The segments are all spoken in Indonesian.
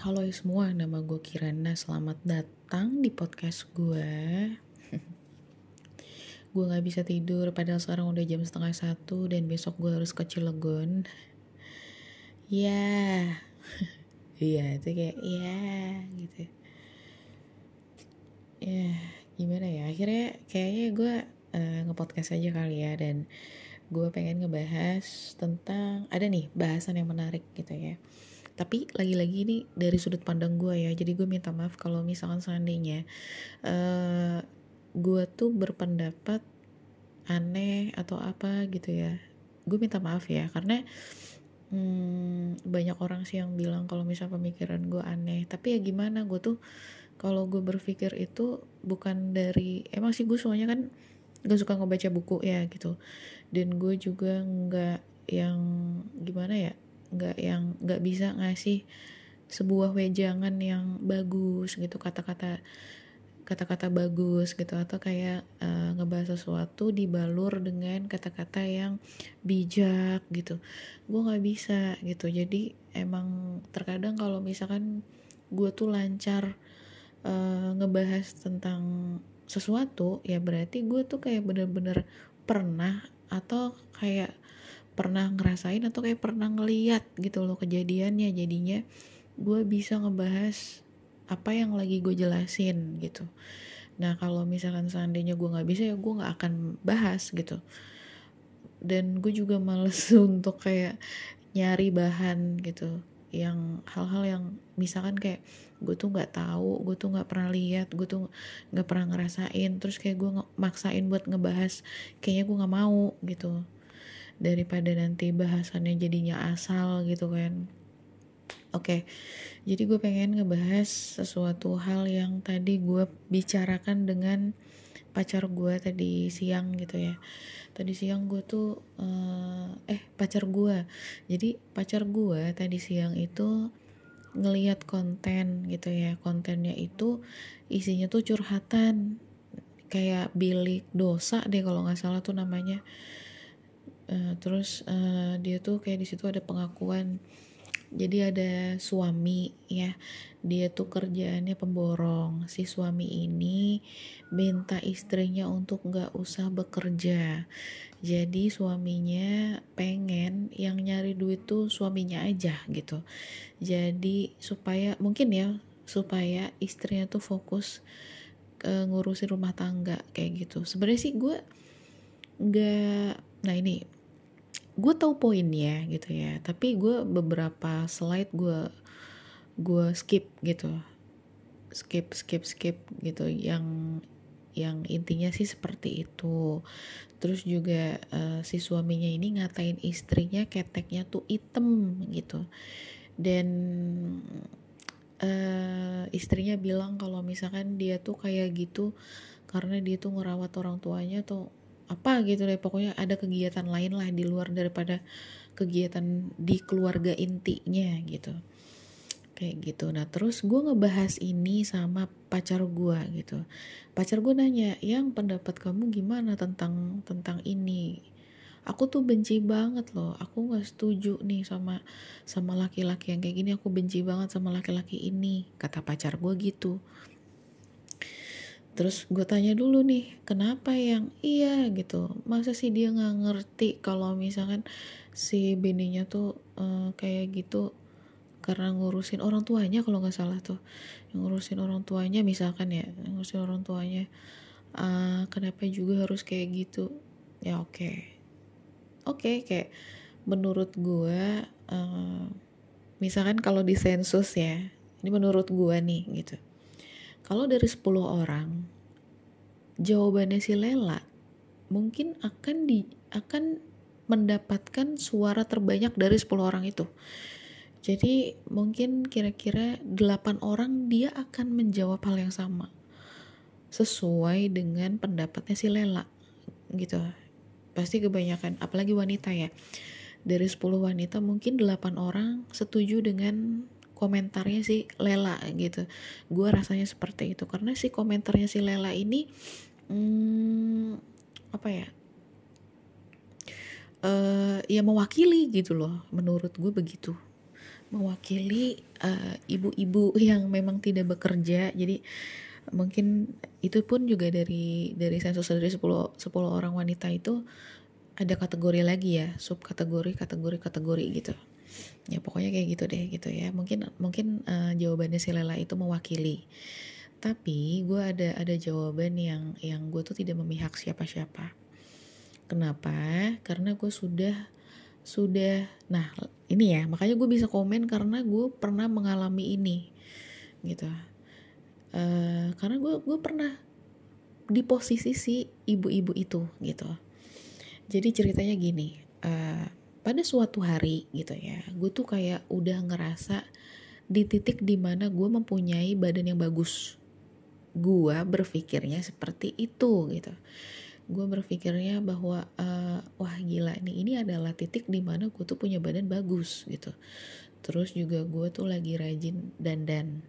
Halo semua, nama gue Kirana. Selamat datang di podcast gue. gue gak bisa tidur, padahal sekarang udah jam setengah satu dan besok gue harus ke Cilegon. Ya, iya itu kayak ya gitu. Ya, gimana ya? Akhirnya kayaknya gue uh, ngepodcast aja kali ya dan gue pengen ngebahas tentang ada nih bahasan yang menarik gitu ya tapi lagi-lagi ini dari sudut pandang gue ya jadi gue minta maaf kalau misalkan seandainya uh, gue tuh berpendapat aneh atau apa gitu ya. Gue minta maaf ya karena hmm, banyak orang sih yang bilang kalau misal pemikiran gue aneh. Tapi ya gimana gue tuh kalau gue berpikir itu bukan dari emang sih gue soalnya kan gak suka ngebaca buku ya gitu. Dan gue juga nggak yang gimana ya nggak yang nggak bisa ngasih sebuah wejangan yang bagus gitu kata-kata kata-kata bagus gitu. Atau kayak uh, ngebahas sesuatu dibalur dengan kata-kata yang bijak gitu. Gue nggak bisa gitu. Jadi emang terkadang kalau misalkan gue tuh lancar uh, ngebahas tentang sesuatu ya berarti gue tuh kayak bener-bener pernah atau kayak pernah ngerasain atau kayak pernah ngeliat gitu loh kejadiannya. Jadinya gue bisa ngebahas apa yang lagi gue jelasin gitu. Nah kalau misalkan seandainya gue nggak bisa ya gue nggak akan bahas gitu. Dan gue juga males untuk kayak nyari bahan gitu yang hal-hal yang misalkan kayak gue tuh nggak tahu gue tuh nggak pernah lihat gue tuh nggak pernah ngerasain. Terus kayak gue maksain buat ngebahas kayaknya gue nggak mau gitu daripada nanti bahasannya jadinya asal gitu kan. Oke okay. jadi gue pengen ngebahas sesuatu hal yang tadi gue bicarakan dengan pacar gue tadi siang gitu ya. Tadi siang gue tuh uh, eh pacar gue. Jadi pacar gue tadi siang itu ngeliat konten gitu ya. Kontennya itu isinya tuh curhatan. Kayak bilik dosa deh kalau nggak salah tuh namanya uh, terus uh, dia tuh kayak di situ ada pengakuan. Jadi ada suami ya. Dia tuh kerjaannya pemborong. Si suami ini minta istrinya untuk nggak usah bekerja. Jadi suaminya pengen yang nyari duit tuh suaminya aja gitu. Jadi supaya mungkin ya supaya istrinya tuh fokus ke ngurusin rumah tangga kayak gitu. Sebenarnya sih gue nggak nah ini gue tahu poinnya gitu ya tapi gue beberapa slide gue gue skip gitu. Skip skip skip gitu. Yang yang intinya sih seperti itu. Terus juga uh, si suaminya ini ngatain istrinya keteknya tuh item gitu. Dan uh, istrinya bilang kalau misalkan dia tuh kayak gitu karena dia tuh ngerawat orang tuanya tuh apa gitu deh pokoknya ada kegiatan lain lah di luar daripada kegiatan di keluarga intinya gitu. Kayak gitu. Nah terus gue ngebahas ini sama pacar gue gitu. Pacar gue nanya yang pendapat kamu gimana tentang tentang ini? Aku tuh benci banget loh. Aku nggak setuju nih sama sama laki-laki yang kayak gini. Aku benci banget sama laki-laki ini kata pacar gue gitu terus gue tanya dulu nih kenapa yang iya? Gitu. Masa sih dia nggak ngerti kalau misalkan si bininya tuh uh, kayak gitu? Karena ngurusin orang tuanya kalau nggak salah tuh. Yang ngurusin orang tuanya misalkan ya ngurusin orang tuanya uh, kenapa juga harus kayak gitu? Ya oke. Okay. oke okay, kayak menurut gue uh, misalkan kalau di sensus ya ini menurut gue nih gitu kalau dari 10 orang, jawabannya si Lela mungkin akan di akan mendapatkan suara terbanyak dari 10 orang itu. Jadi mungkin kira-kira 8 orang dia akan menjawab hal yang sama. Sesuai dengan pendapatnya si Lela gitu. Pasti kebanyakan apalagi wanita ya. Dari 10 wanita mungkin 8 orang setuju dengan komentarnya si Lela gitu. Gue rasanya seperti itu. Karena si komentarnya si Lela ini hmm, apa ya uh, ya mewakili gitu loh menurut gue begitu. Mewakili uh, ibu-ibu yang memang tidak bekerja. Jadi mungkin itu pun juga dari dari sensus dari 10 10 orang wanita itu ada kategori lagi ya sub kategori kategori kategori gitu ya pokoknya kayak gitu deh gitu ya. Mungkin mungkin uh, jawabannya si Lela itu mewakili. Tapi gue ada ada jawaban yang yang gue tuh tidak memihak siapa-siapa. Kenapa? Karena gue sudah sudah nah ini ya makanya gue bisa komen karena gue pernah mengalami ini gitu. Uh, karena gue gue pernah di posisi si ibu-ibu itu gitu. Jadi ceritanya gini uh, pada suatu hari gitu ya gue tuh kayak udah ngerasa di titik di mana gue mempunyai badan yang bagus. Gue berpikirnya seperti itu gitu. Gue berpikirnya bahwa uh, wah gila nih ini adalah titik di mana gue tuh punya badan bagus gitu. Terus juga gue tuh lagi rajin dandan.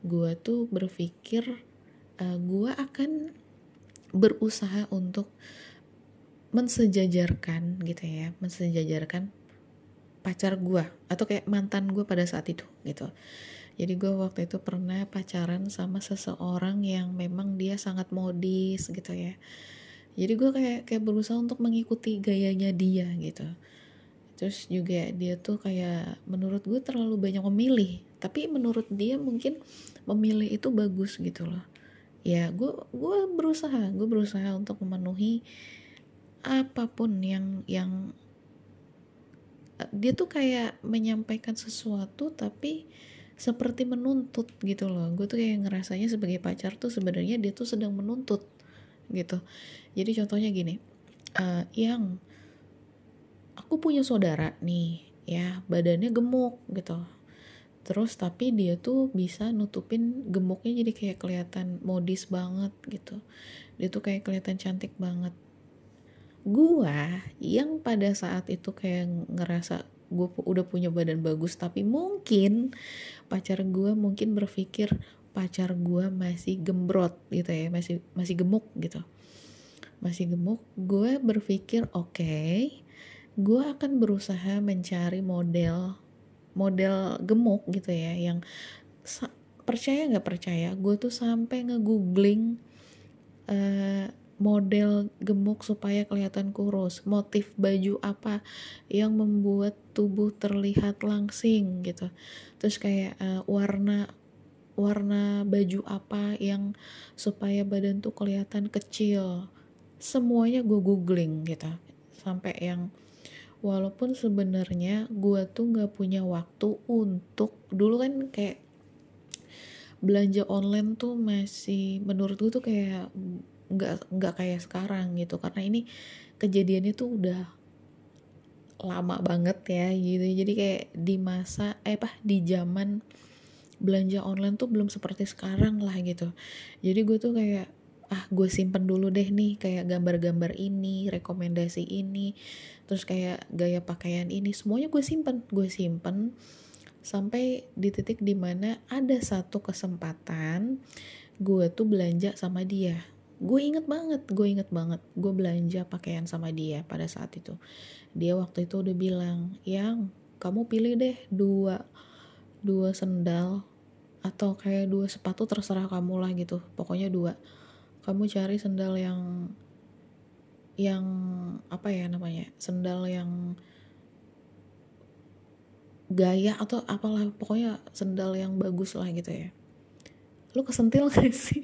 Gue tuh berpikir uh, gue akan berusaha untuk mensejajarkan gitu ya mensejajarkan pacar gue atau kayak mantan gue pada saat itu gitu. Jadi gue waktu itu pernah pacaran sama seseorang yang memang dia sangat modis gitu ya. Jadi gue kayak kayak berusaha untuk mengikuti gayanya dia gitu. Terus juga dia tuh kayak menurut gue terlalu banyak memilih tapi menurut dia mungkin memilih itu bagus gitu loh. Ya gue gue berusaha gue berusaha untuk memenuhi apa pun yang yang dia tuh kayak menyampaikan sesuatu tapi seperti menuntut gitu loh. Gue tuh kayak ngerasanya sebagai pacar tuh sebenarnya dia tuh sedang menuntut gitu. Jadi contohnya gini uh, yang aku punya saudara nih ya badannya gemuk gitu. Terus tapi dia tuh bisa nutupin gemuknya jadi kayak kelihatan modis banget gitu. Dia tuh kayak kelihatan cantik banget gua yang pada saat itu kayak ngerasa gue udah punya badan bagus tapi mungkin pacar gue mungkin berpikir pacar gue masih gembrot gitu ya masih masih gemuk gitu. Masih gemuk gue berpikir oke okay, gue akan berusaha mencari model model gemuk gitu ya yang percaya nggak percaya? Gue tuh sampai ngegoogling uh, model gemuk supaya kelihatan kurus. Motif baju apa yang membuat tubuh terlihat langsing gitu. Terus kayak uh, warna warna baju apa yang supaya badan tuh kelihatan kecil. Semuanya gue googling gitu. Sampai yang walaupun sebenarnya gue tuh nggak punya waktu untuk dulu kan kayak belanja online tuh masih menurut gue tuh kayak nggak nggak kayak sekarang gitu. Karena ini kejadiannya tuh udah lama banget ya gitu. Jadi kayak di masa eh apa di zaman belanja online tuh belum seperti sekarang lah gitu. Jadi gue tuh kayak ah gue simpen dulu deh nih kayak gambar-gambar ini rekomendasi ini terus kayak gaya pakaian ini. Semuanya gue simpen gue simpen sampai di titik di mana ada satu kesempatan gue tuh belanja sama dia gue inget banget gue inget banget. Gue belanja pakaian sama dia pada saat itu. Dia waktu itu udah bilang yang kamu pilih deh dua dua sendal atau kayak dua sepatu terserah kamu lah gitu. Pokoknya dua. Kamu cari sendal yang yang apa ya namanya sendal yang gaya atau apalah pokoknya sendal yang bagus lah gitu ya. Lu kesentil gak sih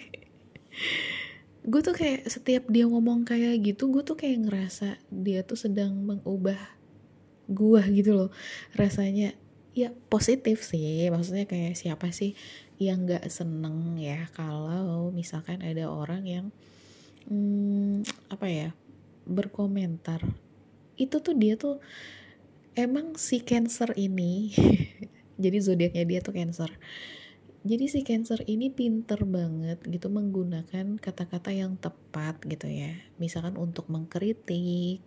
gue tuh kayak setiap dia ngomong kayak gitu gue tuh kayak ngerasa dia tuh sedang mengubah gue gitu loh. Rasanya ya positif sih. Maksudnya kayak siapa sih yang gak seneng ya kalau misalkan ada orang yang hmm, apa ya berkomentar. Itu tuh dia tuh emang si cancer ini jadi zodiaknya dia tuh cancer jadi si cancer ini pinter banget gitu menggunakan kata-kata yang tepat gitu ya. Misalkan untuk mengkritik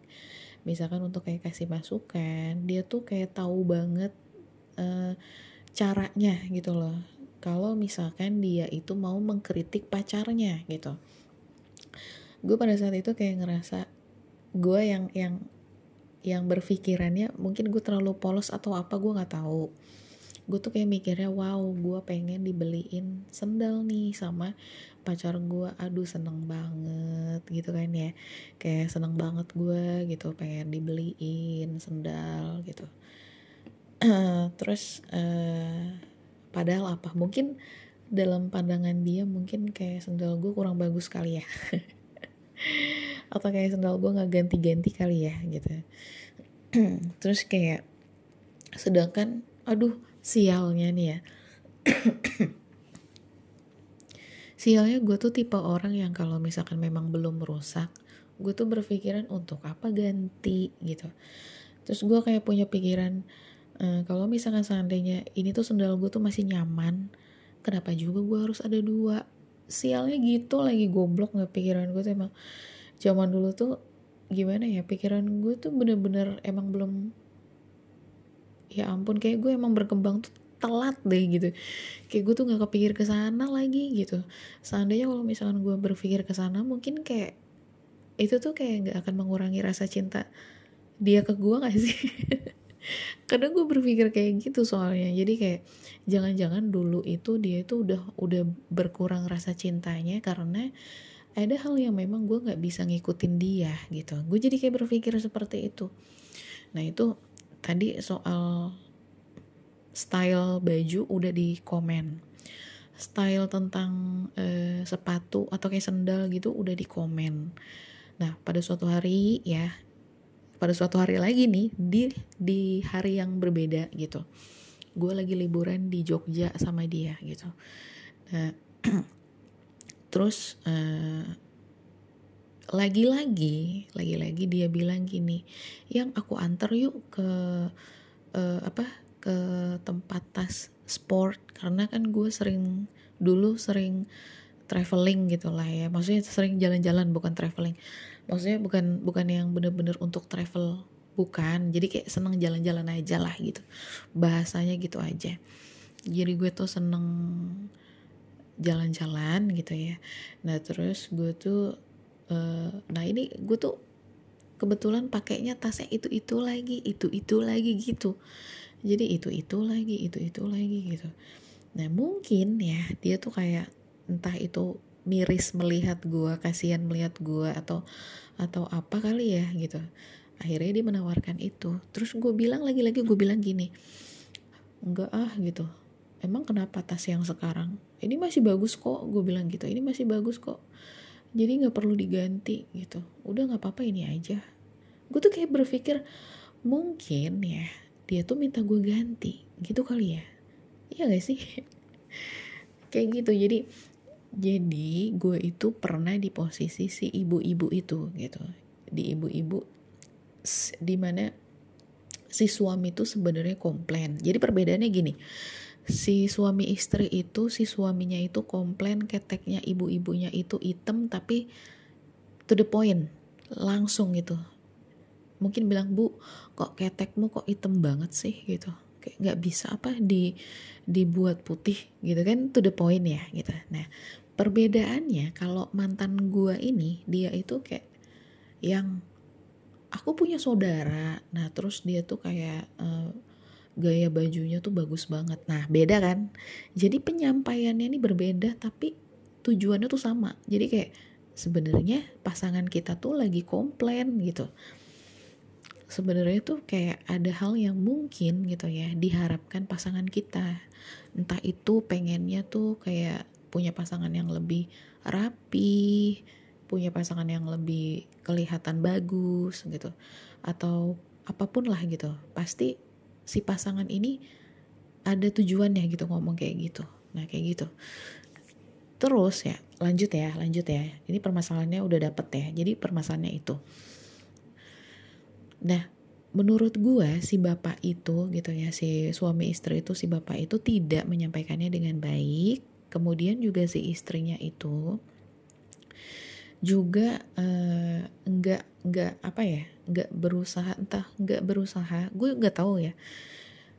misalkan untuk kayak kasih masukan dia tuh kayak tahu banget uh, caranya gitu loh. Kalau misalkan dia itu mau mengkritik pacarnya gitu. Gue pada saat itu kayak ngerasa gue yang yang yang berpikirannya mungkin gue terlalu polos atau apa gue nggak tahu gue tuh kayak mikirnya wow gue pengen dibeliin sendal nih sama pacar gue aduh seneng banget gitu kan ya. Kayak seneng banget gue gitu pengen dibeliin sendal gitu. Terus uh, padahal apa? Mungkin dalam pandangan dia mungkin kayak sendal gue kurang bagus kali ya. Atau kayak sendal gue nggak ganti-ganti kali ya gitu. Terus kayak sedangkan aduh sialnya nih ya. Sialnya gue tuh tipe orang yang kalau misalkan memang belum rusak gue tuh berpikiran untuk apa ganti gitu. Terus gue kayak punya pikiran e, kalau misalkan seandainya ini tuh sendal gue tuh masih nyaman kenapa juga gue harus ada dua? Sialnya gitu lagi goblok nggak pikiran gue tuh emang. Zaman dulu tuh gimana ya pikiran gue tuh bener-bener emang belum ya ampun kayak gue emang berkembang tuh telat deh gitu. Kayak gue tuh nggak kepikir ke sana lagi gitu. Seandainya kalau misalkan gue berpikir ke sana mungkin kayak itu tuh kayak nggak akan mengurangi rasa cinta dia ke gue gak sih? Kadang gue berpikir kayak gitu soalnya. Jadi kayak jangan-jangan dulu itu dia itu udah udah berkurang rasa cintanya karena ada hal yang memang gue nggak bisa ngikutin dia gitu. Gue jadi kayak berpikir seperti itu. Nah itu tadi soal style baju udah di komen. Style tentang uh, sepatu atau kayak sendal gitu udah di komen. Nah pada suatu hari ya pada suatu hari lagi nih di di hari yang berbeda gitu. Gue lagi liburan di Jogja sama dia gitu. Nah terus uh, lagi-lagi lagi-lagi dia bilang gini yang aku antar yuk ke uh, apa ke tempat tas sport. Karena kan gue sering dulu sering traveling gitu lah ya. Maksudnya sering jalan-jalan bukan traveling. Maksudnya bukan bukan yang bener-bener untuk travel bukan. Jadi kayak seneng jalan-jalan aja lah gitu. Bahasanya gitu aja. Jadi gue tuh seneng jalan-jalan gitu ya. Nah terus gue tuh uh, nah ini gue tuh kebetulan pakainya tasnya itu itu lagi itu itu lagi gitu. Jadi itu itu lagi itu itu lagi gitu. Nah mungkin ya dia tuh kayak entah itu miris melihat gua kasihan melihat gua atau atau apa kali ya gitu. Akhirnya dia menawarkan itu. Terus gue bilang lagi-lagi gue bilang gini enggak ah gitu. Emang kenapa tas yang sekarang? Ini masih bagus kok gue bilang gitu. Ini masih bagus kok jadi nggak perlu diganti gitu. Udah nggak apa-apa ini aja. Gue tuh kayak berpikir mungkin ya dia tuh minta gue ganti. Gitu kali ya. Iya gak sih? Kayak gitu. Jadi jadi gue itu pernah di posisi si ibu-ibu itu gitu. Di ibu-ibu di mana si suami itu sebenarnya komplain. Jadi perbedaannya gini si suami istri itu si suaminya itu komplain keteknya ibu-ibunya itu hitam tapi to the point langsung gitu. Mungkin bilang bu kok ketekmu kok hitam banget sih? gitu. Kayak nggak bisa apa di dibuat putih gitu kan to the point ya gitu. Nah perbedaannya kalau mantan gua ini dia itu kayak yang aku punya saudara. Nah terus dia tuh kayak uh, gaya bajunya tuh bagus banget. Nah beda kan? Jadi penyampaiannya ini berbeda tapi tujuannya tuh sama. Jadi kayak sebenarnya pasangan kita tuh lagi komplain gitu. Sebenarnya tuh kayak ada hal yang mungkin gitu ya diharapkan pasangan kita. Entah itu pengennya tuh kayak punya pasangan yang lebih rapi punya pasangan yang lebih kelihatan bagus gitu. Atau apa pun lah gitu. Pasti si pasangan ini ada tujuannya gitu ngomong kayak gitu. Nah kayak gitu. Terus ya lanjut ya lanjut ya. Ini permasalahannya udah dapet ya. Jadi permasalahannya itu. Nah, menurut gue si bapak itu gitu ya, si suami istri itu si bapak itu tidak menyampaikannya dengan baik. Kemudian juga si istrinya itu juga uh, nggak nggak apa ya nggak berusaha entah nggak berusaha gue nggak tahu ya.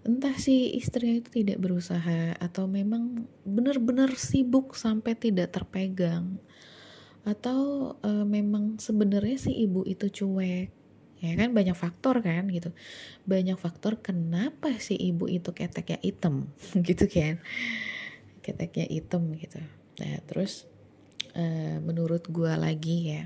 Entah si istrinya itu tidak berusaha atau memang benar-benar sibuk sampai tidak terpegang atau uh, memang sebenarnya si ibu itu cuek ya kan? Banyak faktor kan gitu. Banyak faktor kenapa si ibu itu keteknya hitam gitu kan? Keteknya hitam gitu. Nah terus uh, menurut gue lagi ya.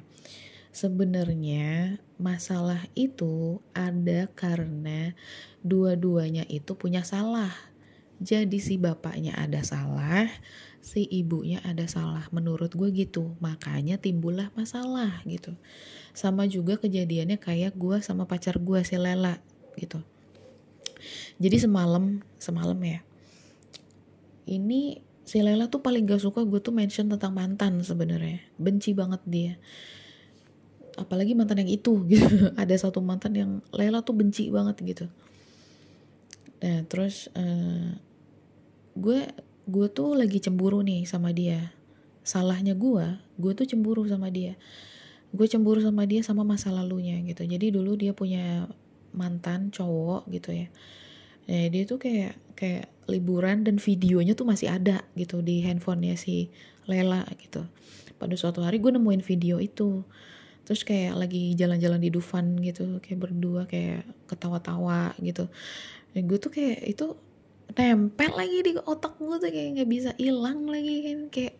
Sebenarnya masalah itu ada karena dua-duanya itu punya salah. Jadi si bapaknya ada salah si ibunya ada salah menurut gue gitu. Makanya timbullah masalah gitu. Sama juga kejadiannya kayak gue sama pacar gue si Lela gitu. Jadi semalam semalam ya. Ini si Lela tuh paling gak suka gue tuh mention tentang mantan sebenarnya. Benci banget dia. Apalagi mantan yang itu gitu. Ada satu mantan yang Lela tuh benci banget gitu. Nah terus uh, gue gue tuh lagi cemburu nih sama dia. Salahnya gue gue tuh cemburu sama dia. Gue cemburu sama dia sama masa lalunya gitu. Jadi dulu dia punya mantan cowok gitu ya ya dia tuh kayak kayak liburan dan videonya tuh masih ada gitu di handphonenya si Lela gitu. Pada suatu hari gue nemuin video itu. Terus kayak lagi jalan-jalan di Dufan gitu kayak berdua kayak ketawa-tawa gitu. Dan gue tuh kayak itu tempel lagi di otak gue tuh kayak nggak bisa hilang lagi kan. Kayak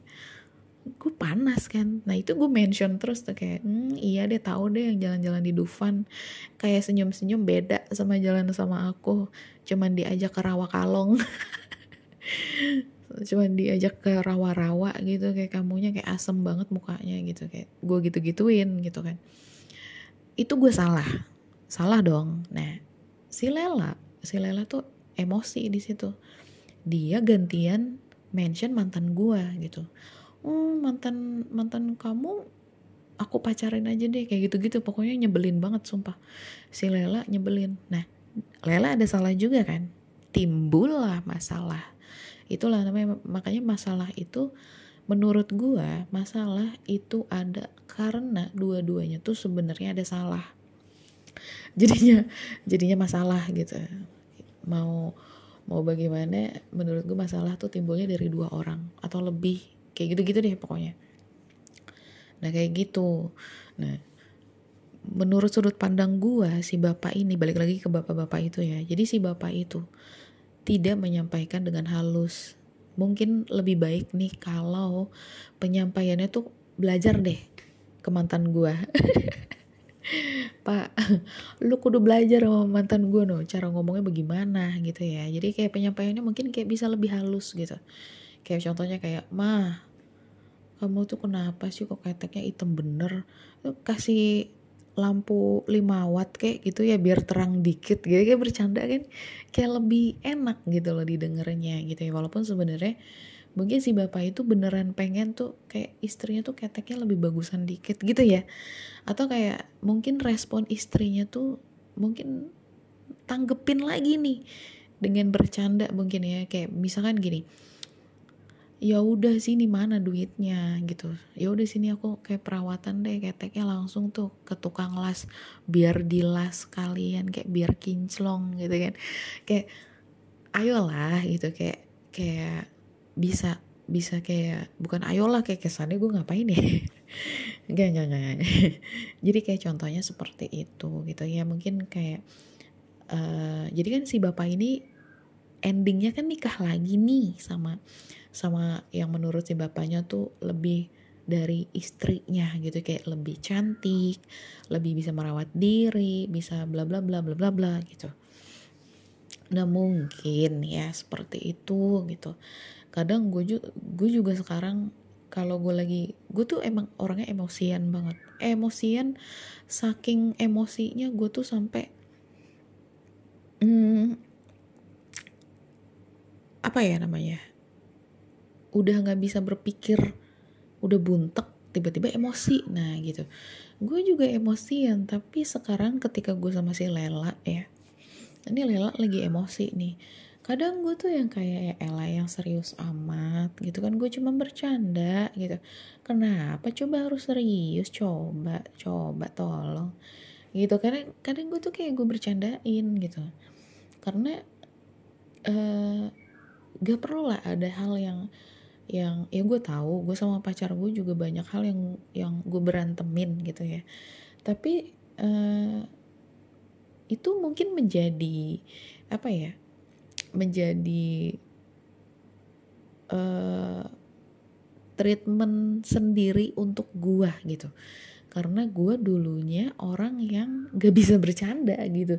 gue panas kan. Nah itu gue mention terus tuh kayak hmm, iya deh tahu deh yang jalan-jalan di Dufan. Kayak senyum-senyum beda sama jalan sama aku. Cuman diajak ke rawa kalong. Cuman diajak ke rawa-rawa gitu kayak kamunya kayak asem banget mukanya gitu kayak gue gitu-gituin gitu kan. Itu gue salah. Salah dong. Nah si Lela si Lela tuh emosi di situ. Dia gantian mention mantan gue gitu oh mantan mantan kamu aku pacarin aja deh kayak gitu-gitu. Pokoknya nyebelin banget sumpah. Si Lela nyebelin. Nah Lela ada salah juga kan? Timbul lah masalah. Itulah namanya makanya masalah itu menurut gua masalah itu ada karena dua-duanya tuh sebenarnya ada salah. Jadinya jadinya masalah gitu. Mau mau bagaimana menurut gue masalah tuh timbulnya dari dua orang atau lebih kayak gitu-gitu deh pokoknya. Nah kayak gitu. Nah menurut sudut pandang gua si bapak ini balik lagi ke bapak-bapak itu ya. Jadi si bapak itu tidak menyampaikan dengan halus. Mungkin lebih baik nih kalau penyampaiannya tuh belajar deh ke mantan gua. Pak lu kudu belajar sama mantan gue no cara ngomongnya bagaimana gitu ya. Jadi kayak penyampaiannya mungkin kayak bisa lebih halus gitu kayak contohnya kayak mah kamu tuh kenapa sih kok keteknya hitam bener? Tuh kasih lampu 5 watt kayak gitu ya biar terang dikit gitu kayak bercanda kan. Kayak lebih enak gitu loh didengarnya gitu ya. Walaupun sebenarnya mungkin si bapak itu beneran pengen tuh kayak istrinya tuh keteknya lebih bagusan dikit gitu ya. Atau kayak mungkin respon istrinya tuh mungkin tanggepin lagi nih dengan bercanda mungkin ya. Kayak misalkan gini ya udah sini mana duitnya gitu. Ya udah sini aku kayak perawatan deh keteknya langsung tuh ke tukang las biar dilas kalian kayak biar kinclong gitu kan. Kayak ayolah gitu kayak kayak bisa bisa kayak bukan ayolah kayak kesannya gue ngapain ya? Gak gak gak jadi kayak contohnya seperti itu gitu. Ya mungkin kayak uh, jadi kan si bapak ini endingnya kan nikah lagi nih sama sama yang menurut si bapaknya tuh lebih dari istrinya gitu kayak lebih cantik, lebih bisa merawat diri, bisa bla bla bla bla bla bla gitu. Nah mungkin ya seperti itu gitu. Kadang gue juga, gue juga sekarang kalau gue lagi gue tuh emang orangnya emosian banget. Emosian saking emosinya gue tuh sampai hmm, apa ya namanya udah nggak bisa berpikir udah buntek tiba-tiba emosi. Nah gitu. Gue juga emosian tapi sekarang ketika gue sama si Lela ya ini Lela lagi emosi nih. Kadang gue tuh yang kayak ya Ella yang serius amat gitu kan. Gue cuma bercanda gitu. Kenapa coba harus serius? Coba coba tolong. Gitu karena kadang gue tuh kayak gue bercandain gitu. Karena uh, gak perlu lah ada hal yang yang ya gue tahu gue sama pacar gue juga banyak hal yang yang gue berantemin gitu ya. Tapi uh, itu mungkin menjadi apa ya menjadi uh, treatment sendiri untuk gua gitu. Karena gue dulunya orang yang gak bisa bercanda gitu.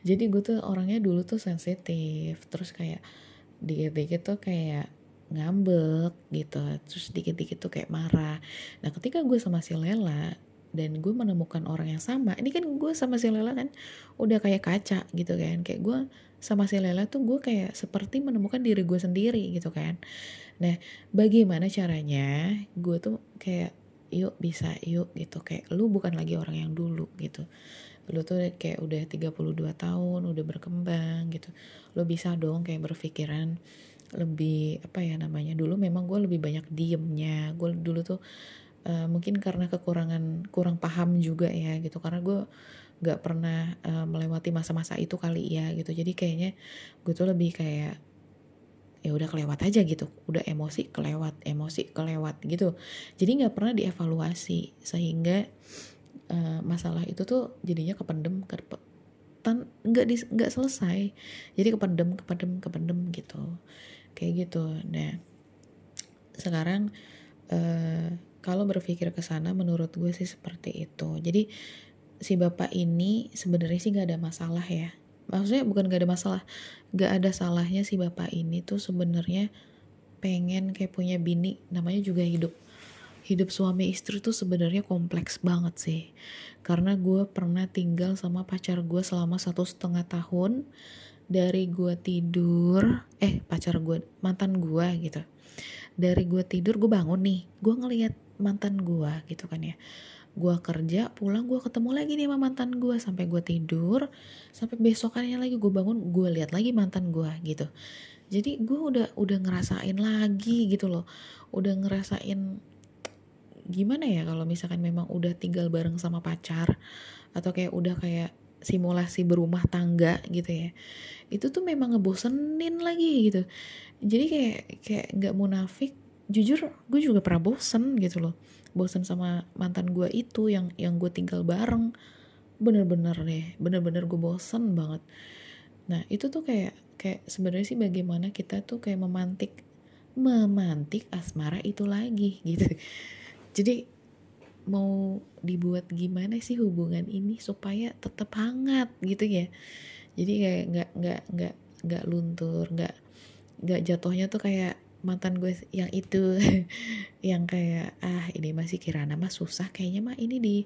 Jadi gue tuh orangnya dulu tuh sensitif terus kayak dikit-dikit tuh kayak ngambek gitu terus dikit-dikit tuh kayak marah. Nah ketika gue sama si Lela dan gue menemukan orang yang sama ini kan gue sama si Lela kan udah kayak kaca gitu kan kayak gue sama si Lela tuh gue kayak seperti menemukan diri gue sendiri gitu kan. Nah bagaimana caranya gue tuh kayak yuk bisa yuk gitu. Kayak lu bukan lagi orang yang dulu gitu. Lu tuh kayak udah 32 tahun udah berkembang gitu. Lu bisa dong kayak berpikiran lebih apa ya namanya dulu memang gue lebih banyak diemnya. Gue dulu tuh uh, mungkin karena kekurangan kurang paham juga ya gitu. Karena gue gak pernah uh, melewati masa-masa itu kali ya gitu. Jadi kayaknya gue tuh lebih kayak ya udah kelewat aja gitu. Udah emosi kelewat emosi kelewat gitu. Jadi nggak pernah dievaluasi. Sehingga uh, masalah itu tuh jadinya kependem ke nggak nggak selesai. Jadi kependem kependem kependem gitu kayak gitu. Nah sekarang uh, kalau berpikir ke sana menurut gue sih seperti itu. Jadi si bapak ini sebenarnya sih nggak ada masalah ya. Maksudnya bukan gak ada masalah. Gak ada salahnya si bapak ini tuh sebenarnya pengen kayak punya bini. Namanya juga hidup. Hidup suami istri tuh sebenarnya kompleks banget sih. Karena gue pernah tinggal sama pacar gue selama satu setengah tahun dari gue tidur eh pacar gue mantan gue gitu. Dari gue tidur gue bangun nih. Gue ngeliat mantan gue gitu kan ya. Gue kerja pulang gue ketemu lagi nih sama mantan gue sampai gue tidur sampai besokannya lagi gue bangun gue lihat lagi mantan gue gitu. Jadi gue udah udah ngerasain lagi gitu loh. Udah ngerasain gimana ya kalau misalkan memang udah tinggal bareng sama pacar? Atau kayak udah kayak simulasi berumah tangga gitu ya. Itu tuh memang ngebosenin lagi gitu. Jadi kayak kayak nggak munafik jujur gue juga pernah bosen gitu loh. Bosen sama mantan gue itu yang yang gue tinggal bareng. Bener-bener deh bener-bener gue bosen banget. Nah itu tuh kayak kayak sebenarnya sih bagaimana kita tuh kayak memantik memantik asmara itu lagi gitu. Jadi mau dibuat gimana sih hubungan ini supaya tetap hangat gitu ya. Jadi kayak nggak nggak nggak nggak luntur nggak nggak jatuhnya tuh kayak mantan gue yang itu yang kayak ah ini masih kira nama susah kayaknya mah ini di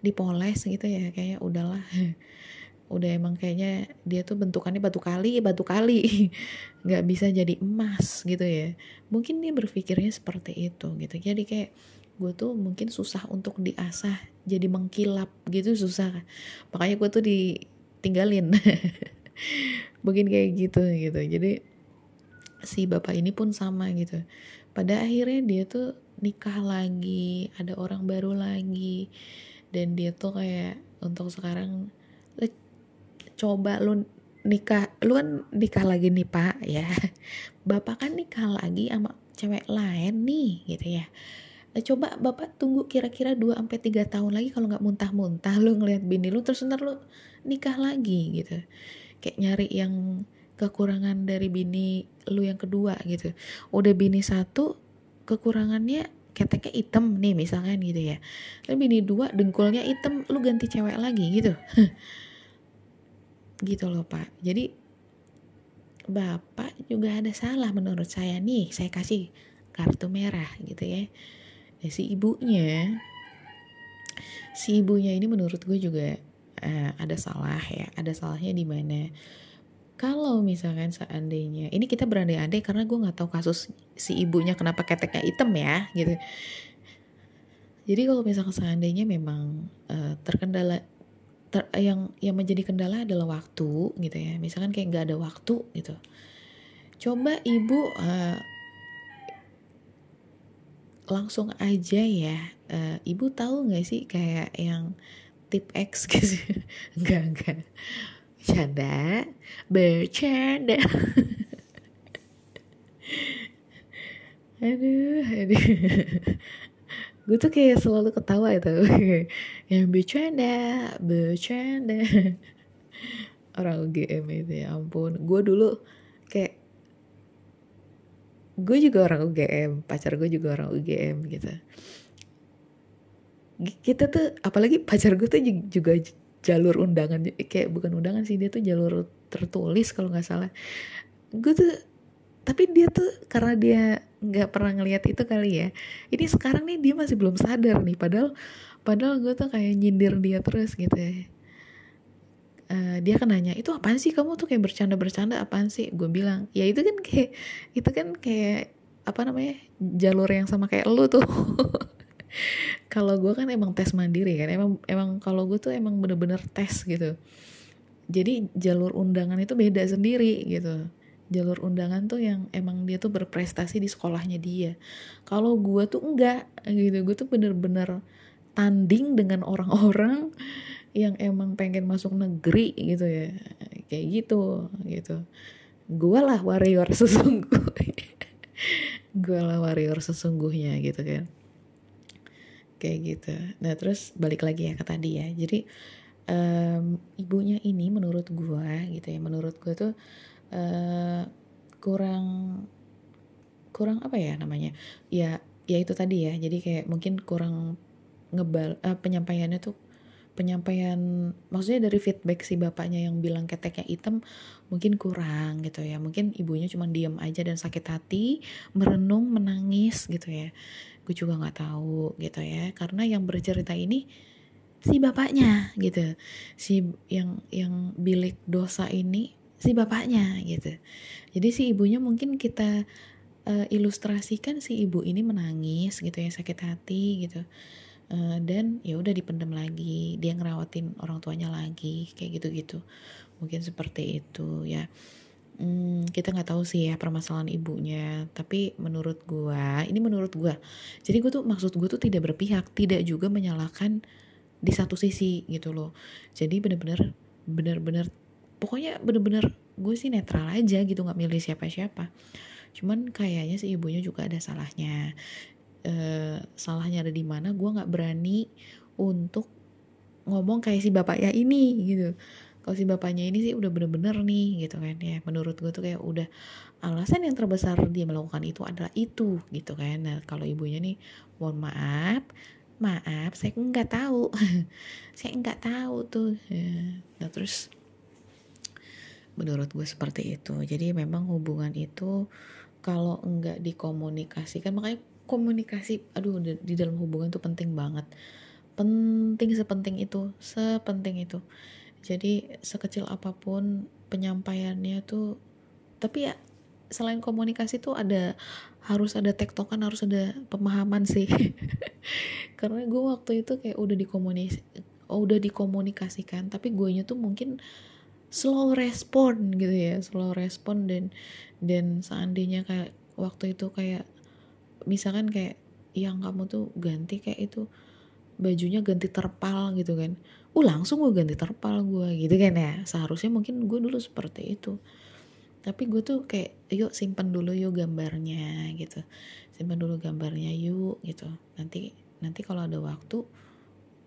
dipoles gitu ya. Kayaknya udahlah. Udah emang kayaknya dia tuh bentukannya batu kali batu kali. Nggak bisa jadi emas gitu ya. Mungkin dia berpikirnya seperti itu gitu. Jadi kayak gue tuh mungkin susah untuk diasah jadi mengkilap gitu susah makanya gue tuh ditinggalin. Mungkin kayak gitu gitu. Jadi si bapak ini pun sama gitu. Pada akhirnya dia tuh nikah lagi ada orang baru lagi. Dan dia tuh kayak untuk sekarang le, coba lu nikah lu kan nikah lagi nih pak ya. Bapak kan nikah lagi sama cewek lain nih gitu ya coba bapak tunggu kira-kira 2 sampai tiga tahun lagi kalau nggak muntah-muntah lu ngeliat bini lu terus ntar lu nikah lagi gitu. Kayak nyari yang kekurangan dari bini lu yang kedua gitu. Udah bini satu kekurangannya keteknya hitam nih misalkan gitu ya. Tapi bini dua dengkulnya hitam lu ganti cewek lagi gitu. Gitu loh pak. Jadi bapak juga ada salah menurut saya nih. Saya kasih kartu merah gitu ya ya si ibunya. Si ibunya ini menurut gue juga uh, ada salah ya. Ada salahnya di mana? Kalau misalkan seandainya ini kita berandai-andai karena gue nggak tahu kasus si ibunya kenapa keteknya hitam ya gitu. Jadi kalau misalkan seandainya memang uh, terkendala ter, yang yang menjadi kendala adalah waktu gitu ya. Misalkan kayak nggak ada waktu gitu. Coba ibu uh, langsung aja ya. Uh, ibu tahu nggak sih kayak yang tip X gitu? Enggak enggak bercanda bercanda. Aduh aduh. Gue tuh kayak selalu ketawa itu. Yang bercanda bercanda. Orang UGM itu ya ampun. Gue dulu gue juga orang UGM pacar gue juga orang UGM gitu. Kita tuh apalagi pacar gue tuh juga jalur undangan. Kayak bukan undangan sih dia tuh jalur tertulis kalau nggak salah. Gue tuh tapi dia tuh karena dia nggak pernah ngeliat itu kali ya ini sekarang nih dia masih belum sadar nih. Padahal padahal gue tuh kayak nyindir dia terus gitu ya uh, dia kan nanya itu apaan sih? Kamu tuh kayak bercanda-bercanda apaan sih? Gue bilang ya itu kan kayak itu kan kayak apa namanya jalur yang sama kayak lu tuh. Kalau gue kan emang tes mandiri kan emang emang kalau gue tuh emang bener-bener tes gitu. Jadi jalur undangan itu beda sendiri gitu. Jalur undangan tuh yang emang dia tuh berprestasi di sekolahnya dia. Kalau gue tuh enggak gitu gue tuh bener-bener tanding dengan orang-orang yang emang pengen masuk negeri gitu ya kayak gitu gitu. Gue lah warrior sesungguhnya. Gue lah warrior sesungguhnya gitu kan. Kayak gitu. Nah terus balik lagi ya ke tadi ya. Jadi um, ibunya ini menurut gue gitu ya menurut gue tuh uh, kurang kurang apa ya namanya? Ya ya itu tadi ya. Jadi kayak mungkin kurang ngebal uh, penyampaiannya tuh penyampaian maksudnya dari feedback si bapaknya yang bilang keteknya hitam mungkin kurang gitu ya. Mungkin ibunya cuma diem aja dan sakit hati merenung menangis gitu ya. Gue juga nggak tahu gitu ya. Karena yang bercerita ini si bapaknya gitu. Si yang yang bilik dosa ini si bapaknya gitu. Jadi si ibunya mungkin kita uh, ilustrasikan si ibu ini menangis gitu ya sakit hati gitu uh, dan ya udah dipendam lagi dia ngerawatin orang tuanya lagi kayak gitu-gitu. Mungkin seperti itu ya. Hmm, kita nggak tahu sih ya permasalahan ibunya tapi menurut gua ini menurut gua. Jadi gua tuh maksud gua tuh tidak berpihak tidak juga menyalahkan di satu sisi gitu loh. Jadi bener-bener bener-bener pokoknya bener-bener gue sih netral aja gitu nggak milih siapa-siapa. Cuman kayaknya si ibunya juga ada salahnya e, salahnya ada di mana gue nggak berani untuk ngomong kayak si bapaknya ini gitu. Kalau si bapaknya ini sih udah bener-bener nih gitu kan. Ya menurut gue tuh kayak udah alasan yang terbesar dia melakukan itu adalah itu gitu kan. Nah kalau ibunya nih mohon maaf maaf saya nggak tahu. Saya nggak tahu tuh. Ya. nah terus menurut gue seperti itu. Jadi memang hubungan itu kalau nggak dikomunikasikan makanya komunikasi aduh di dalam hubungan tuh penting banget. Penting sepenting itu sepenting itu. Jadi sekecil apa pun penyampaiannya tuh tapi ya selain komunikasi tuh ada harus ada tektokan harus ada pemahaman sih. Karena gue waktu itu kayak udah dikomunis oh, udah dikomunikasikan tapi gue nya tuh mungkin slow respon gitu ya slow respon dan dan seandainya kayak waktu itu kayak misalkan kayak yang kamu tuh ganti kayak itu bajunya ganti terpal gitu kan. Uh langsung gue ganti terpal gue gitu kan ya. Seharusnya mungkin gue dulu seperti itu. Tapi gue tuh kayak yuk simpan dulu yuk gambarnya gitu. Simpan dulu gambarnya yuk gitu. Nanti nanti kalau ada waktu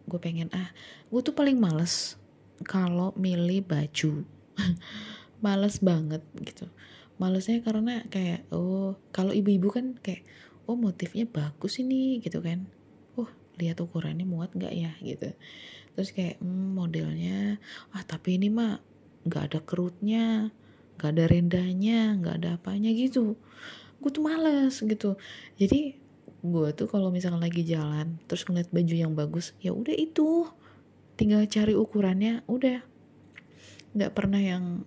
gue pengen ah gue tuh paling males kalau milih baju. Males banget gitu. Malesnya karena kayak oh kalau ibu-ibu kan kayak oh motifnya bagus ini gitu kan. Oh lihat ukurannya muat nggak ya? Gitu. Terus kayak hmm, modelnya. Ah tapi ini mah nggak ada kerutnya nggak ada rendahnya nggak ada apanya gitu. Gue tuh males gitu. Jadi gue tuh kalau misalkan lagi jalan terus ngeliat baju yang bagus ya udah itu. Tinggal cari ukurannya udah. Nggak pernah yang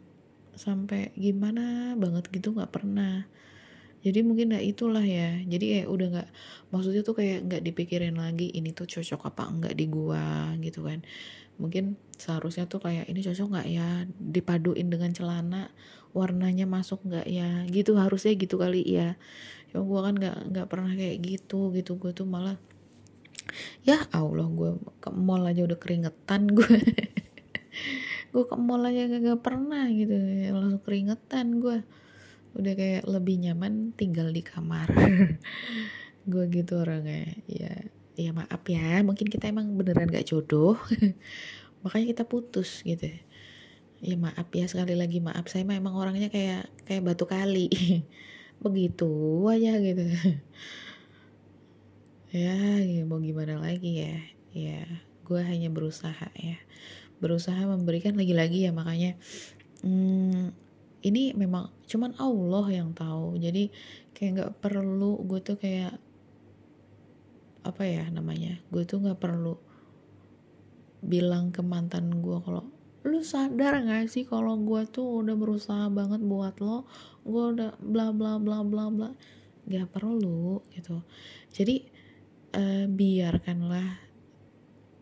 sampai gimana banget gitu nggak pernah jadi mungkin ya itulah ya. Jadi kayak udah nggak maksudnya tuh kayak nggak dipikirin lagi ini tuh cocok apa enggak di gua gitu kan. Mungkin seharusnya tuh kayak ini cocok nggak ya? Dipaduin dengan celana warnanya masuk nggak ya? Gitu harusnya gitu kali ya. Cuma gua kan nggak nggak pernah kayak gitu gitu. Gua tuh malah ya Allah gue ke mall aja udah keringetan gue gue ke mall aja gak, pernah gitu. Langsung keringetan gue udah kayak lebih nyaman tinggal di kamar. Gue gitu orangnya. Ya ya maaf ya mungkin kita emang beneran gak jodoh. Makanya kita putus gitu. Ya maaf ya sekali lagi maaf. Saya memang orangnya kayak kayak batu kali. Begitu aja gitu. Ya, ya mau gimana lagi ya? Ya gue hanya berusaha ya. Berusaha memberikan lagi-lagi ya makanya hmm, ini memang cuman Allah yang tahu. Jadi kayak nggak perlu gue tuh kayak apa ya namanya gue tuh nggak perlu bilang ke mantan gue kalau lu sadar gak sih kalau gue tuh udah berusaha banget buat lo? Gue udah bla bla bla bla bla. Gak perlu gitu. Jadi uh, biarkanlah.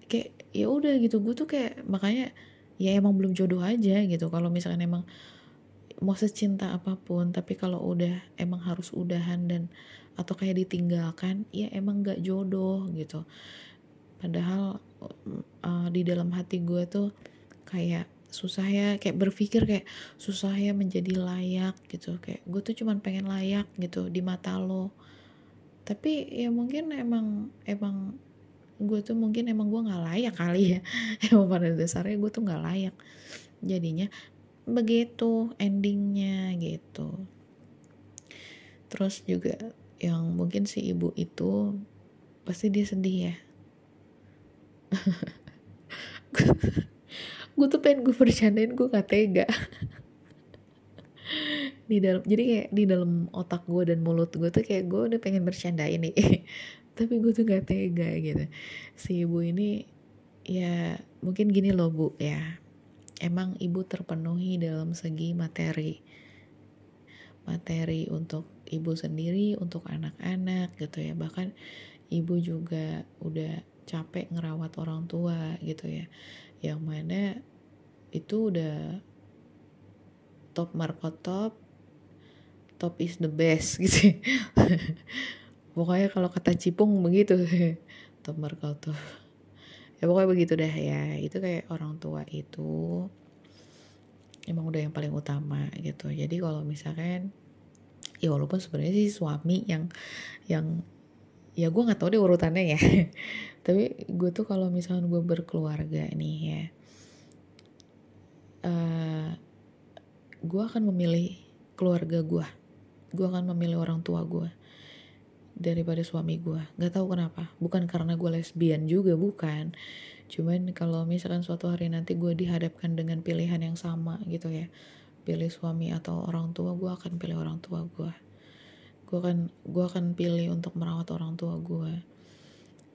Kayak ya udah gitu. Gue tuh kayak makanya ya emang belum jodoh aja gitu. Kalau misalkan emang mau secinta apa pun tapi kalau udah emang harus udahan dan atau kayak ditinggalkan ya emang gak jodoh gitu. Padahal uh, di dalam hati gue tuh kayak susah ya kayak berpikir kayak susah ya menjadi layak gitu. Kayak gue tuh cuman pengen layak gitu di mata lo. Tapi ya mungkin emang emang gue tuh mungkin emang gue nggak layak kali ya. Emang pada dasarnya gue tuh nggak layak. Jadinya begitu endingnya gitu. Terus juga yang mungkin si ibu itu pasti dia sedih ya. Gue tuh pengen gue bercandain gue gak tega. Di dalam jadi kayak di dalam otak gue dan mulut gue tuh kayak gue udah pengen bercandain nih. Tapi gue tuh gak tega gitu. Si ibu ini ya mungkin gini loh bu ya emang ibu terpenuhi dalam segi materi. Materi untuk ibu sendiri untuk anak-anak gitu ya. Bahkan ibu juga udah capek ngerawat orang tua gitu ya. Yang mana itu udah top markot top top is the best gitu. Pokoknya kalau kata Cipung begitu. Top markot top ya pokoknya begitu deh ya. Itu kayak orang tua itu emang udah yang paling utama gitu. Jadi kalau misalkan ya walaupun sebenarnya sih suami yang yang ya gue nggak tahu deh urutannya ya. Tapi gue tuh kalau misalkan gue berkeluarga nih ya uh, gue akan memilih keluarga gue gue akan memilih orang tua gue daripada suami gue nggak tahu kenapa. Bukan karena gue lesbian juga bukan. Cuman kalau misalkan suatu hari nanti gue dihadapkan dengan pilihan yang sama gitu ya pilih suami atau orang tua gue akan pilih orang tua gue gue akan gue akan pilih untuk merawat orang tua gue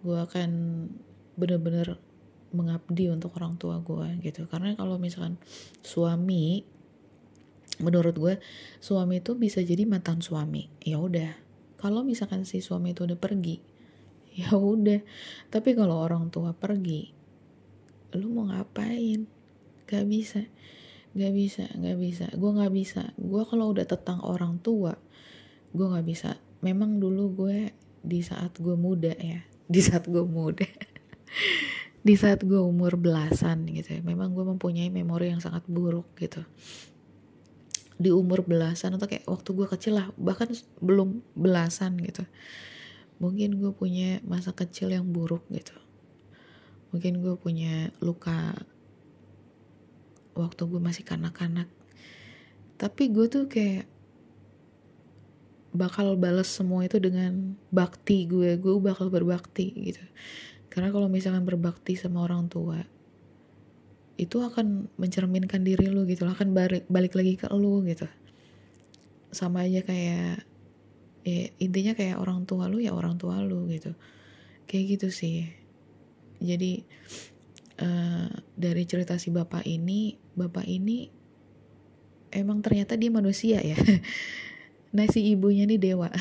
gue akan bener-bener mengabdi untuk orang tua gue gitu. Karena kalau misalkan suami menurut gue suami itu bisa jadi mantan suami. Ya udah kalau misalkan si suami itu udah pergi ya udah. Tapi kalau orang tua pergi lu mau ngapain? Gak bisa. Gak bisa gak bisa. Gue gak bisa. Gue kalau udah tetang orang tua gue gak bisa. Memang dulu gue di saat gue muda ya di saat gue muda di saat gue umur belasan gitu ya memang gue mempunyai memori yang sangat buruk gitu di umur belasan atau kayak waktu gue kecil lah bahkan belum belasan gitu. Mungkin gue punya masa kecil yang buruk gitu. Mungkin gue punya luka waktu gue masih kanak-kanak. Tapi gue tuh kayak bakal balas semua itu dengan bakti gue gue bakal berbakti gitu. Karena kalau misalkan berbakti sama orang tua itu akan mencerminkan diri lu gitu akan balik balik lagi ke lu gitu. Sama aja kayak ya, intinya kayak orang tua lu ya orang tua lu gitu. Kayak gitu sih. Jadi uh, dari cerita si bapak ini bapak ini emang ternyata dia manusia ya. Nah si ibunya nih dewa.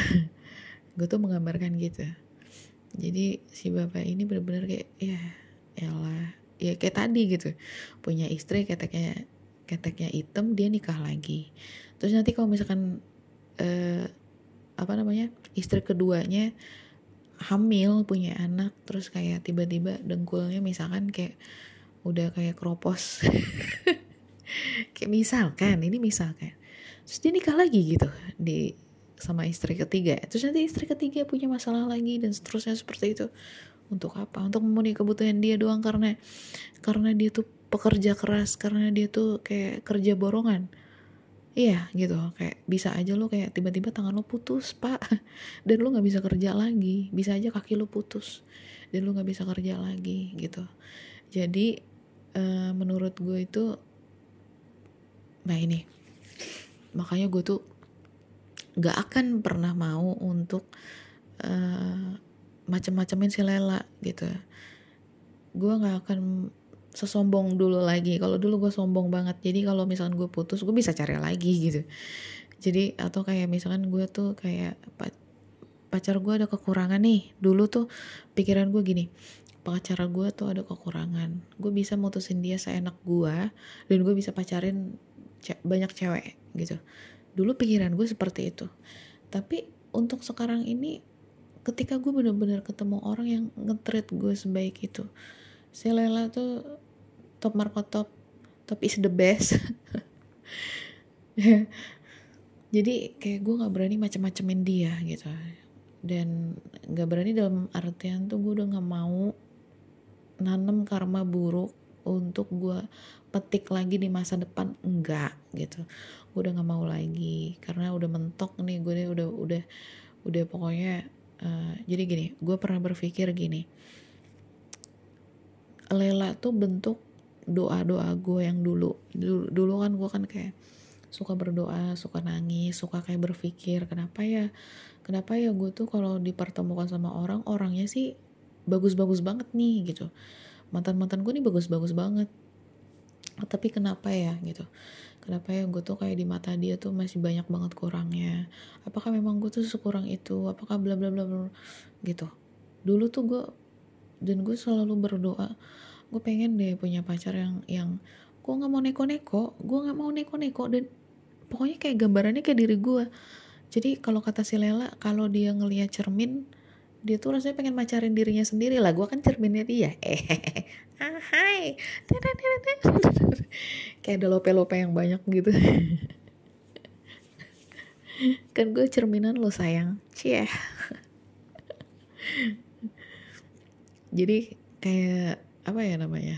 Gue tuh menggambarkan gitu. Jadi si bapak ini bener-bener kayak ya elah ya kayak tadi gitu. Punya istri keteknya keteknya hitam dia nikah lagi. Terus nanti kalau misalkan eh, apa namanya istri keduanya hamil punya anak terus kayak tiba-tiba dengkulnya misalkan kayak udah kayak kropos kayak misalkan ini misalkan. Terus dia nikah lagi gitu di sama istri ketiga. Terus nanti istri ketiga punya masalah lagi dan seterusnya seperti itu untuk apa? Untuk memenuhi kebutuhan dia doang karena karena dia tuh pekerja keras karena dia tuh kayak kerja borongan. Iya gitu. Kayak bisa aja lo kayak tiba-tiba tangan lo putus pak. Dan lo nggak bisa kerja lagi. Bisa aja kaki lo putus. Dan lo nggak bisa kerja lagi gitu. Jadi uh, menurut gue itu nah ini. Makanya gue tuh gak akan pernah mau untuk uh, macem-macemin si Lela gitu. Gue nggak akan sesombong dulu lagi. Kalau dulu gue sombong banget. Jadi kalau misalkan gue putus gue bisa cari lagi gitu. Jadi atau kayak misalkan gue tuh kayak pacar gue ada kekurangan nih. Dulu tuh pikiran gue gini pacar gue tuh ada kekurangan. Gue bisa mutusin dia seenak gue dan gue bisa pacarin ce banyak cewek gitu. Dulu pikiran gue seperti itu. Tapi untuk sekarang ini ketika gue bener-bener ketemu orang yang ngetreat gue sebaik itu si Lela tuh top markot top top is the best. Jadi kayak gue nggak berani macem-macemin dia gitu. Dan nggak berani dalam artian tuh gue udah nggak mau nanem karma buruk untuk gue petik lagi di masa depan. Enggak gitu. Gue udah nggak mau lagi. Karena udah mentok nih gue udah udah udah pokoknya uh, jadi gini gue pernah berpikir gini. Lela tuh bentuk doa doa gue yang dulu. Dulu, dulu kan gue kan kayak suka berdoa suka nangis suka kayak berpikir kenapa ya? Kenapa ya gue tuh kalau dipertemukan sama orang orangnya sih bagus-bagus banget nih gitu. Mantan-mantan gue nih bagus-bagus banget. Tapi kenapa ya? gitu kenapa ya gue tuh kayak di mata dia tuh masih banyak banget kurangnya? Apakah memang gue tuh sekurang itu? Apakah bla bla bla bla gitu? Dulu tuh gue dan gue selalu berdoa gue pengen deh punya pacar yang yang gue nggak mau neko-neko gue nggak mau neko-neko dan pokoknya kayak gambarannya kayak diri gue. Jadi kalau kata si Lela kalau dia ngelihat cermin dia tuh rasanya pengen macarin dirinya sendiri lah. Gue kan cerminnya dia. Eh ah, hai. Kayak ada lope-lope yang banyak gitu. Kan gue cerminan lo sayang. Cie. Jadi kayak apa ya namanya?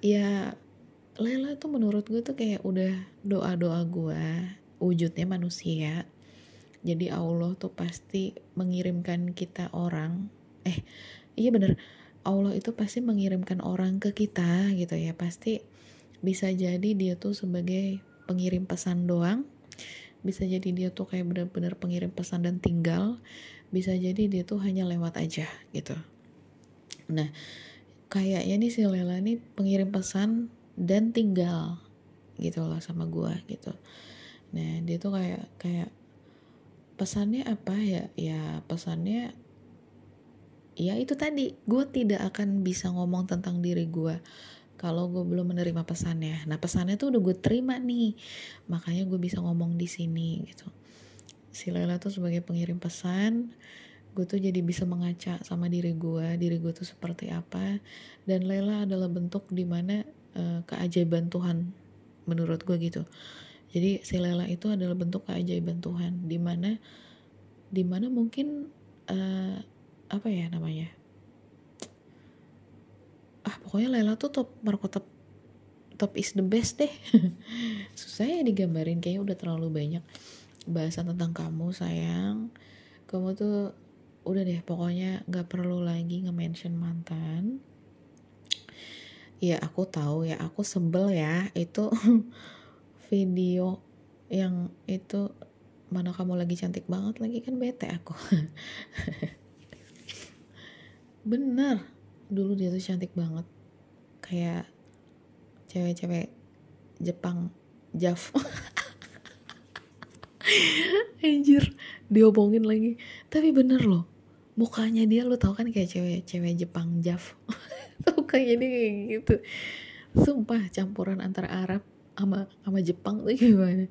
Ya Lela tuh menurut gue tuh kayak udah doa-doa gue wujudnya manusia jadi Allah tuh pasti mengirimkan kita orang eh iya bener Allah itu pasti mengirimkan orang ke kita gitu ya. Pasti bisa jadi dia tuh sebagai pengirim pesan doang bisa jadi dia tuh kayak bener-bener pengirim pesan dan tinggal bisa jadi dia tuh hanya lewat aja gitu. Nah kayaknya nih si Lela nih pengirim pesan dan tinggal gitu loh sama gue gitu. Nah dia tuh kayak kayak pesannya apa ya? Ya pesannya ya itu tadi gue tidak akan bisa ngomong tentang diri gue kalau gue belum menerima pesannya. Nah pesannya tuh udah gue terima nih makanya gue bisa ngomong di sini gitu. Si Lela tuh sebagai pengirim pesan gue tuh jadi bisa mengaca sama diri gue diri gue tuh seperti apa dan Lela adalah bentuk di mana uh, keajaiban Tuhan menurut gue gitu jadi si Lela itu adalah bentuk keajaiban Tuhan di mana di mana mungkin uh, apa ya namanya? Ah pokoknya Lela tuh top Marco top top is the best deh. Susah ya digambarin kayaknya udah terlalu banyak bahasan tentang kamu sayang. Kamu tuh udah deh pokoknya nggak perlu lagi nge-mention mantan. Ya aku tahu ya aku sebel ya itu video yang itu mana kamu lagi cantik banget lagi? Kan bete aku. Bener dulu dia tuh cantik banget. Kayak cewek-cewek Jepang Jav. Anjir diomongin lagi. Tapi bener loh mukanya dia lo tau kan kayak cewek-cewek Jepang Jav? Tau kayak dia kayak gitu. Sumpah campuran antara Arab sama sama Jepang tuh gimana?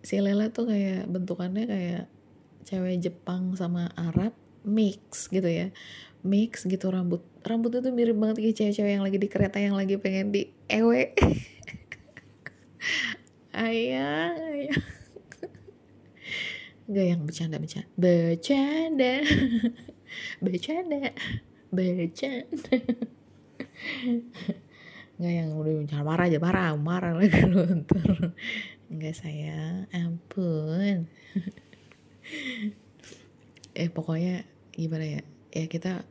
Si Lela tuh kayak bentukannya kayak cewek Jepang sama Arab mix gitu ya. Mix gitu rambut. Rambutnya tuh mirip banget kayak cewek-cewek yang lagi di kereta yang lagi pengen di ewe. Ayah ayah. Gak yang bercanda bercanda. Bercanda. Bercanda. Bercanda nggak yang udah jangan marah aja marah marah lagi lu ntar nggak saya ampun. Eh pokoknya gimana ya? Ya kita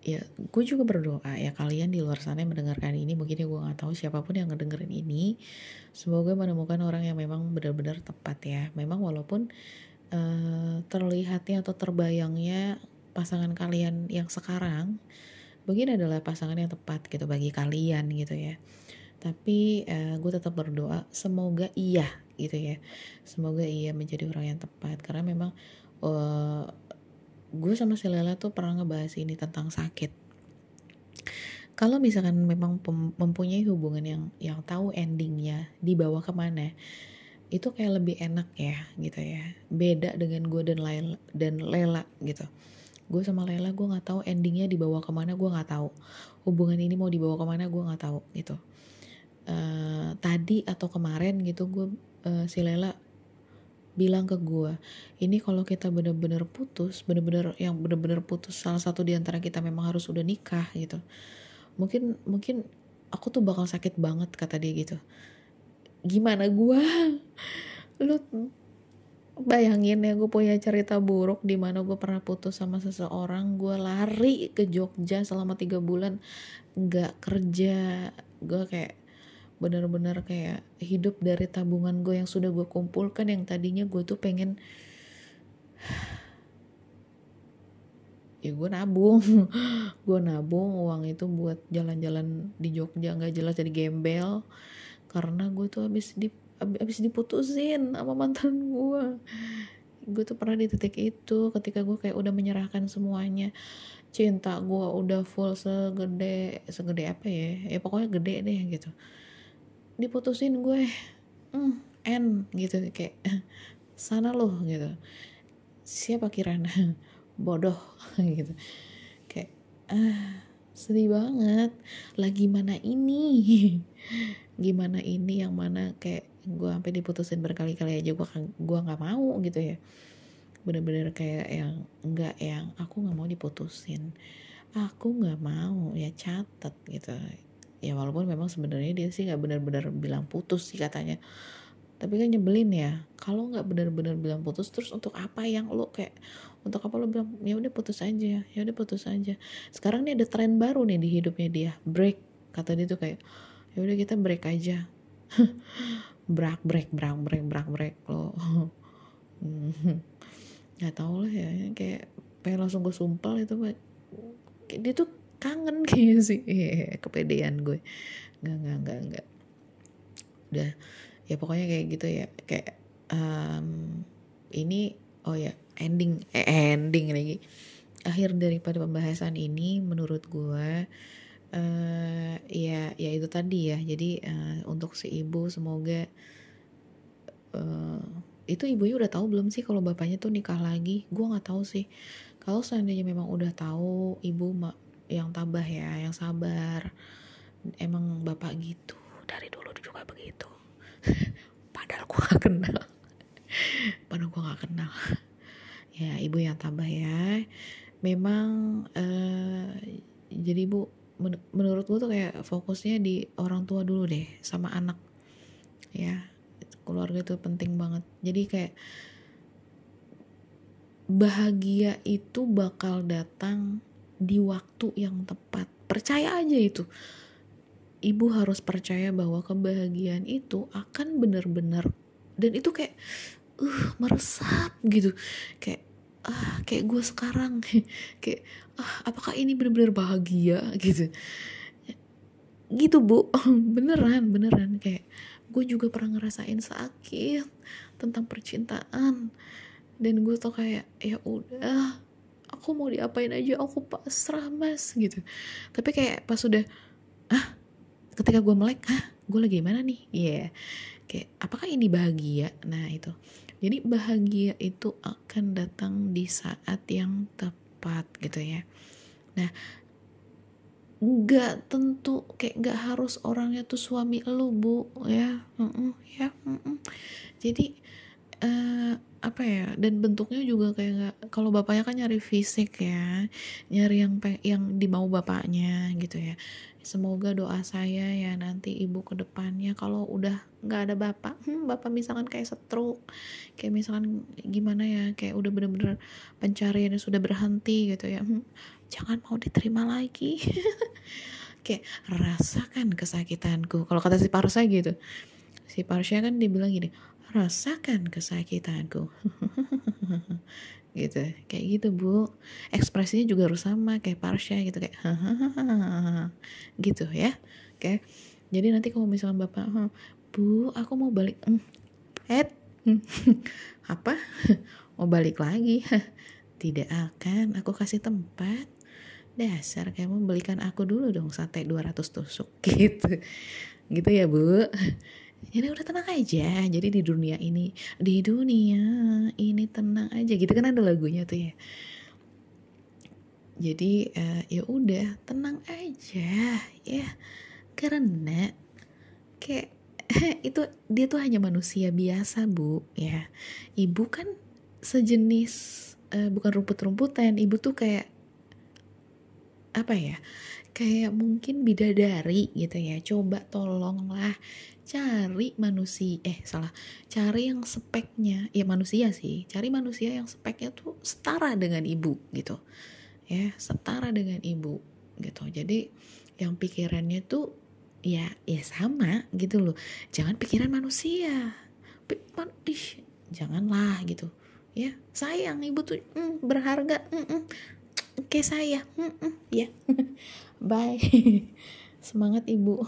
ya gue juga berdoa ya kalian di luar sana yang mendengarkan ini mungkin ya gue nggak tahu siapa pun yang ngedengerin ini semoga menemukan orang yang memang benar-benar tepat ya. Memang walaupun uh, terlihatnya atau terbayangnya pasangan kalian yang sekarang mungkin adalah pasangan yang tepat gitu bagi kalian gitu ya. Tapi uh, gue tetap berdoa semoga iya gitu ya. Semoga iya menjadi orang yang tepat. Karena memang uh, gue sama si Lela tuh pernah ngebahas ini tentang sakit. Kalau misalkan memang mempunyai hubungan yang yang tahu endingnya dibawa ke mana itu kayak lebih enak ya gitu ya. Beda dengan gue dan Lela dan Lela gitu gue sama Lela gue nggak tahu endingnya dibawa ke mana gue nggak tahu. Hubungan ini mau dibawa ke mana gue nggak tahu gitu. Uh, tadi atau kemarin gitu gue uh, si Lela bilang ke gue ini kalau kita bener-bener putus bener-bener yang bener-bener putus salah satu di antara kita memang harus udah nikah gitu. Mungkin mungkin aku tuh bakal sakit banget kata dia gitu. Gimana gue lu bayangin ya gue punya cerita buruk di mana gue pernah putus sama seseorang gue lari ke Jogja selama tiga bulan nggak kerja. Gue kayak bener-bener kayak hidup dari tabungan gue yang sudah gue kumpulkan yang tadinya gue tuh pengen ya gue nabung. Gue nabung uang itu buat jalan-jalan di Jogja nggak jelas jadi gembel. Karena gue tuh habis di abis diputusin sama mantan gue gue tuh pernah di titik itu ketika gue kayak udah menyerahkan semuanya. Cinta gue udah full segede segede apa ya? Ya pokoknya gede deh gitu. Diputusin gue mm, N gitu kayak sana loh gitu. Siapa kirana bodoh gitu. Kayak ah sedih banget. Lagi mana ini? Gimana ini yang mana kayak gue sampai diputusin berkali-kali aja gue gue nggak mau gitu ya. Bener-bener kayak yang enggak yang aku nggak mau diputusin. Aku nggak mau ya catat gitu. Ya walaupun memang sebenarnya dia sih nggak benar-benar bilang putus sih katanya. Tapi kan nyebelin ya kalau nggak benar-benar bilang putus terus untuk apa yang lo kayak untuk apa lo bilang ya udah putus aja ya udah putus aja. Sekarang nih ada tren baru nih di hidupnya dia break. Kata dia tuh kayak ya udah kita break aja break break break break break break lo nggak tau lah ya kayak pengen langsung gue sumpel itu dia tuh kangen kayaknya sih. Yeah, kepedean gue. Nggak nggak nggak nggak. Udah ya pokoknya kayak gitu ya. Kayak um, ini oh ya ending eh, ending lagi. Akhir daripada pembahasan ini menurut gue uh, ya ya itu tadi ya. Jadi uh, untuk si ibu semoga uh, itu ibunya udah tahu belum sih kalau bapaknya tuh nikah lagi? Gue nggak tahu sih. Kalau seandainya memang udah tahu ibu mak yang tabah ya yang sabar emang bapak gitu. Dari dulu juga begitu. Padahal gue gak kenal. Padahal gue gak kenal. Ya ibu yang tabah ya. Memang uh, jadi ibu men menurut gue tuh kayak fokusnya di orang tua dulu deh sama anak. Ya keluarga itu penting banget. Jadi kayak bahagia itu bakal datang di waktu yang tepat. Percaya aja itu. Ibu harus percaya bahwa kebahagiaan itu akan benar-benar dan itu kayak uh meresap gitu. Kayak ah kayak gue sekarang. Kayak ah apakah ini benar-benar bahagia? Gitu. Gitu bu. Beneran beneran. Kayak gue juga pernah ngerasain sakit tentang percintaan. Dan gue tuh kayak ya udah aku mau diapain aja aku pasrah mas. Gitu. Tapi kayak pas udah ah ketika gue melek ah gue lagi mana nih? Iya. Yeah. kayak apakah ini bahagia? Nah itu jadi bahagia itu akan datang di saat yang tepat gitu ya. Nah, nggak tentu kayak nggak harus orangnya tuh suami lu bu ya, mm -mm, ya. Mm -mm. Jadi uh, apa ya dan bentuknya juga kayak nggak kalau bapaknya kan nyari fisik ya nyari yang yang dimau bapaknya gitu ya. Semoga doa saya ya nanti ibu ke depannya kalau udah nggak ada bapak hmm, bapak misalkan kayak stroke kayak misalkan gimana ya kayak udah bener-bener pencariannya sudah berhenti gitu ya hmm, jangan mau diterima lagi. Kayak rasakan kesakitanku kalau kata si Parsa gitu. Si Parsa kan dibilang gini rasakan kesakitanku. Gitu kayak gitu bu. Ekspresinya juga harus sama kayak Parsha gitu kayak gitu ya. Oke jadi nanti kalau misalnya bapak bu aku mau balik head apa? Mau balik lagi? Tidak akan aku kasih tempat. Dasar kayak mau belikan aku dulu dong sate 200 tusuk gitu. Gitu ya bu jadi udah tenang aja jadi di dunia ini di dunia ini tenang aja gitu kan ada lagunya tuh ya. Jadi uh, ya udah tenang aja ya. Karena kayak itu dia tuh hanya manusia biasa bu ya. Ibu kan sejenis uh, bukan rumput-rumputan ibu tuh kayak apa ya kayak mungkin bidadari gitu ya. Coba tolonglah cari manusia eh salah. Cari yang speknya. Ya manusia sih. Cari manusia yang speknya tuh setara dengan ibu gitu. Ya setara dengan ibu gitu. Jadi yang pikirannya tuh ya ya sama gitu loh. Jangan pikiran manusia. Man, ih, janganlah gitu. Ya sayang ibu tuh mm, berharga mm, mm, kayak saya mm, mm, ya. Bye. Semangat ibu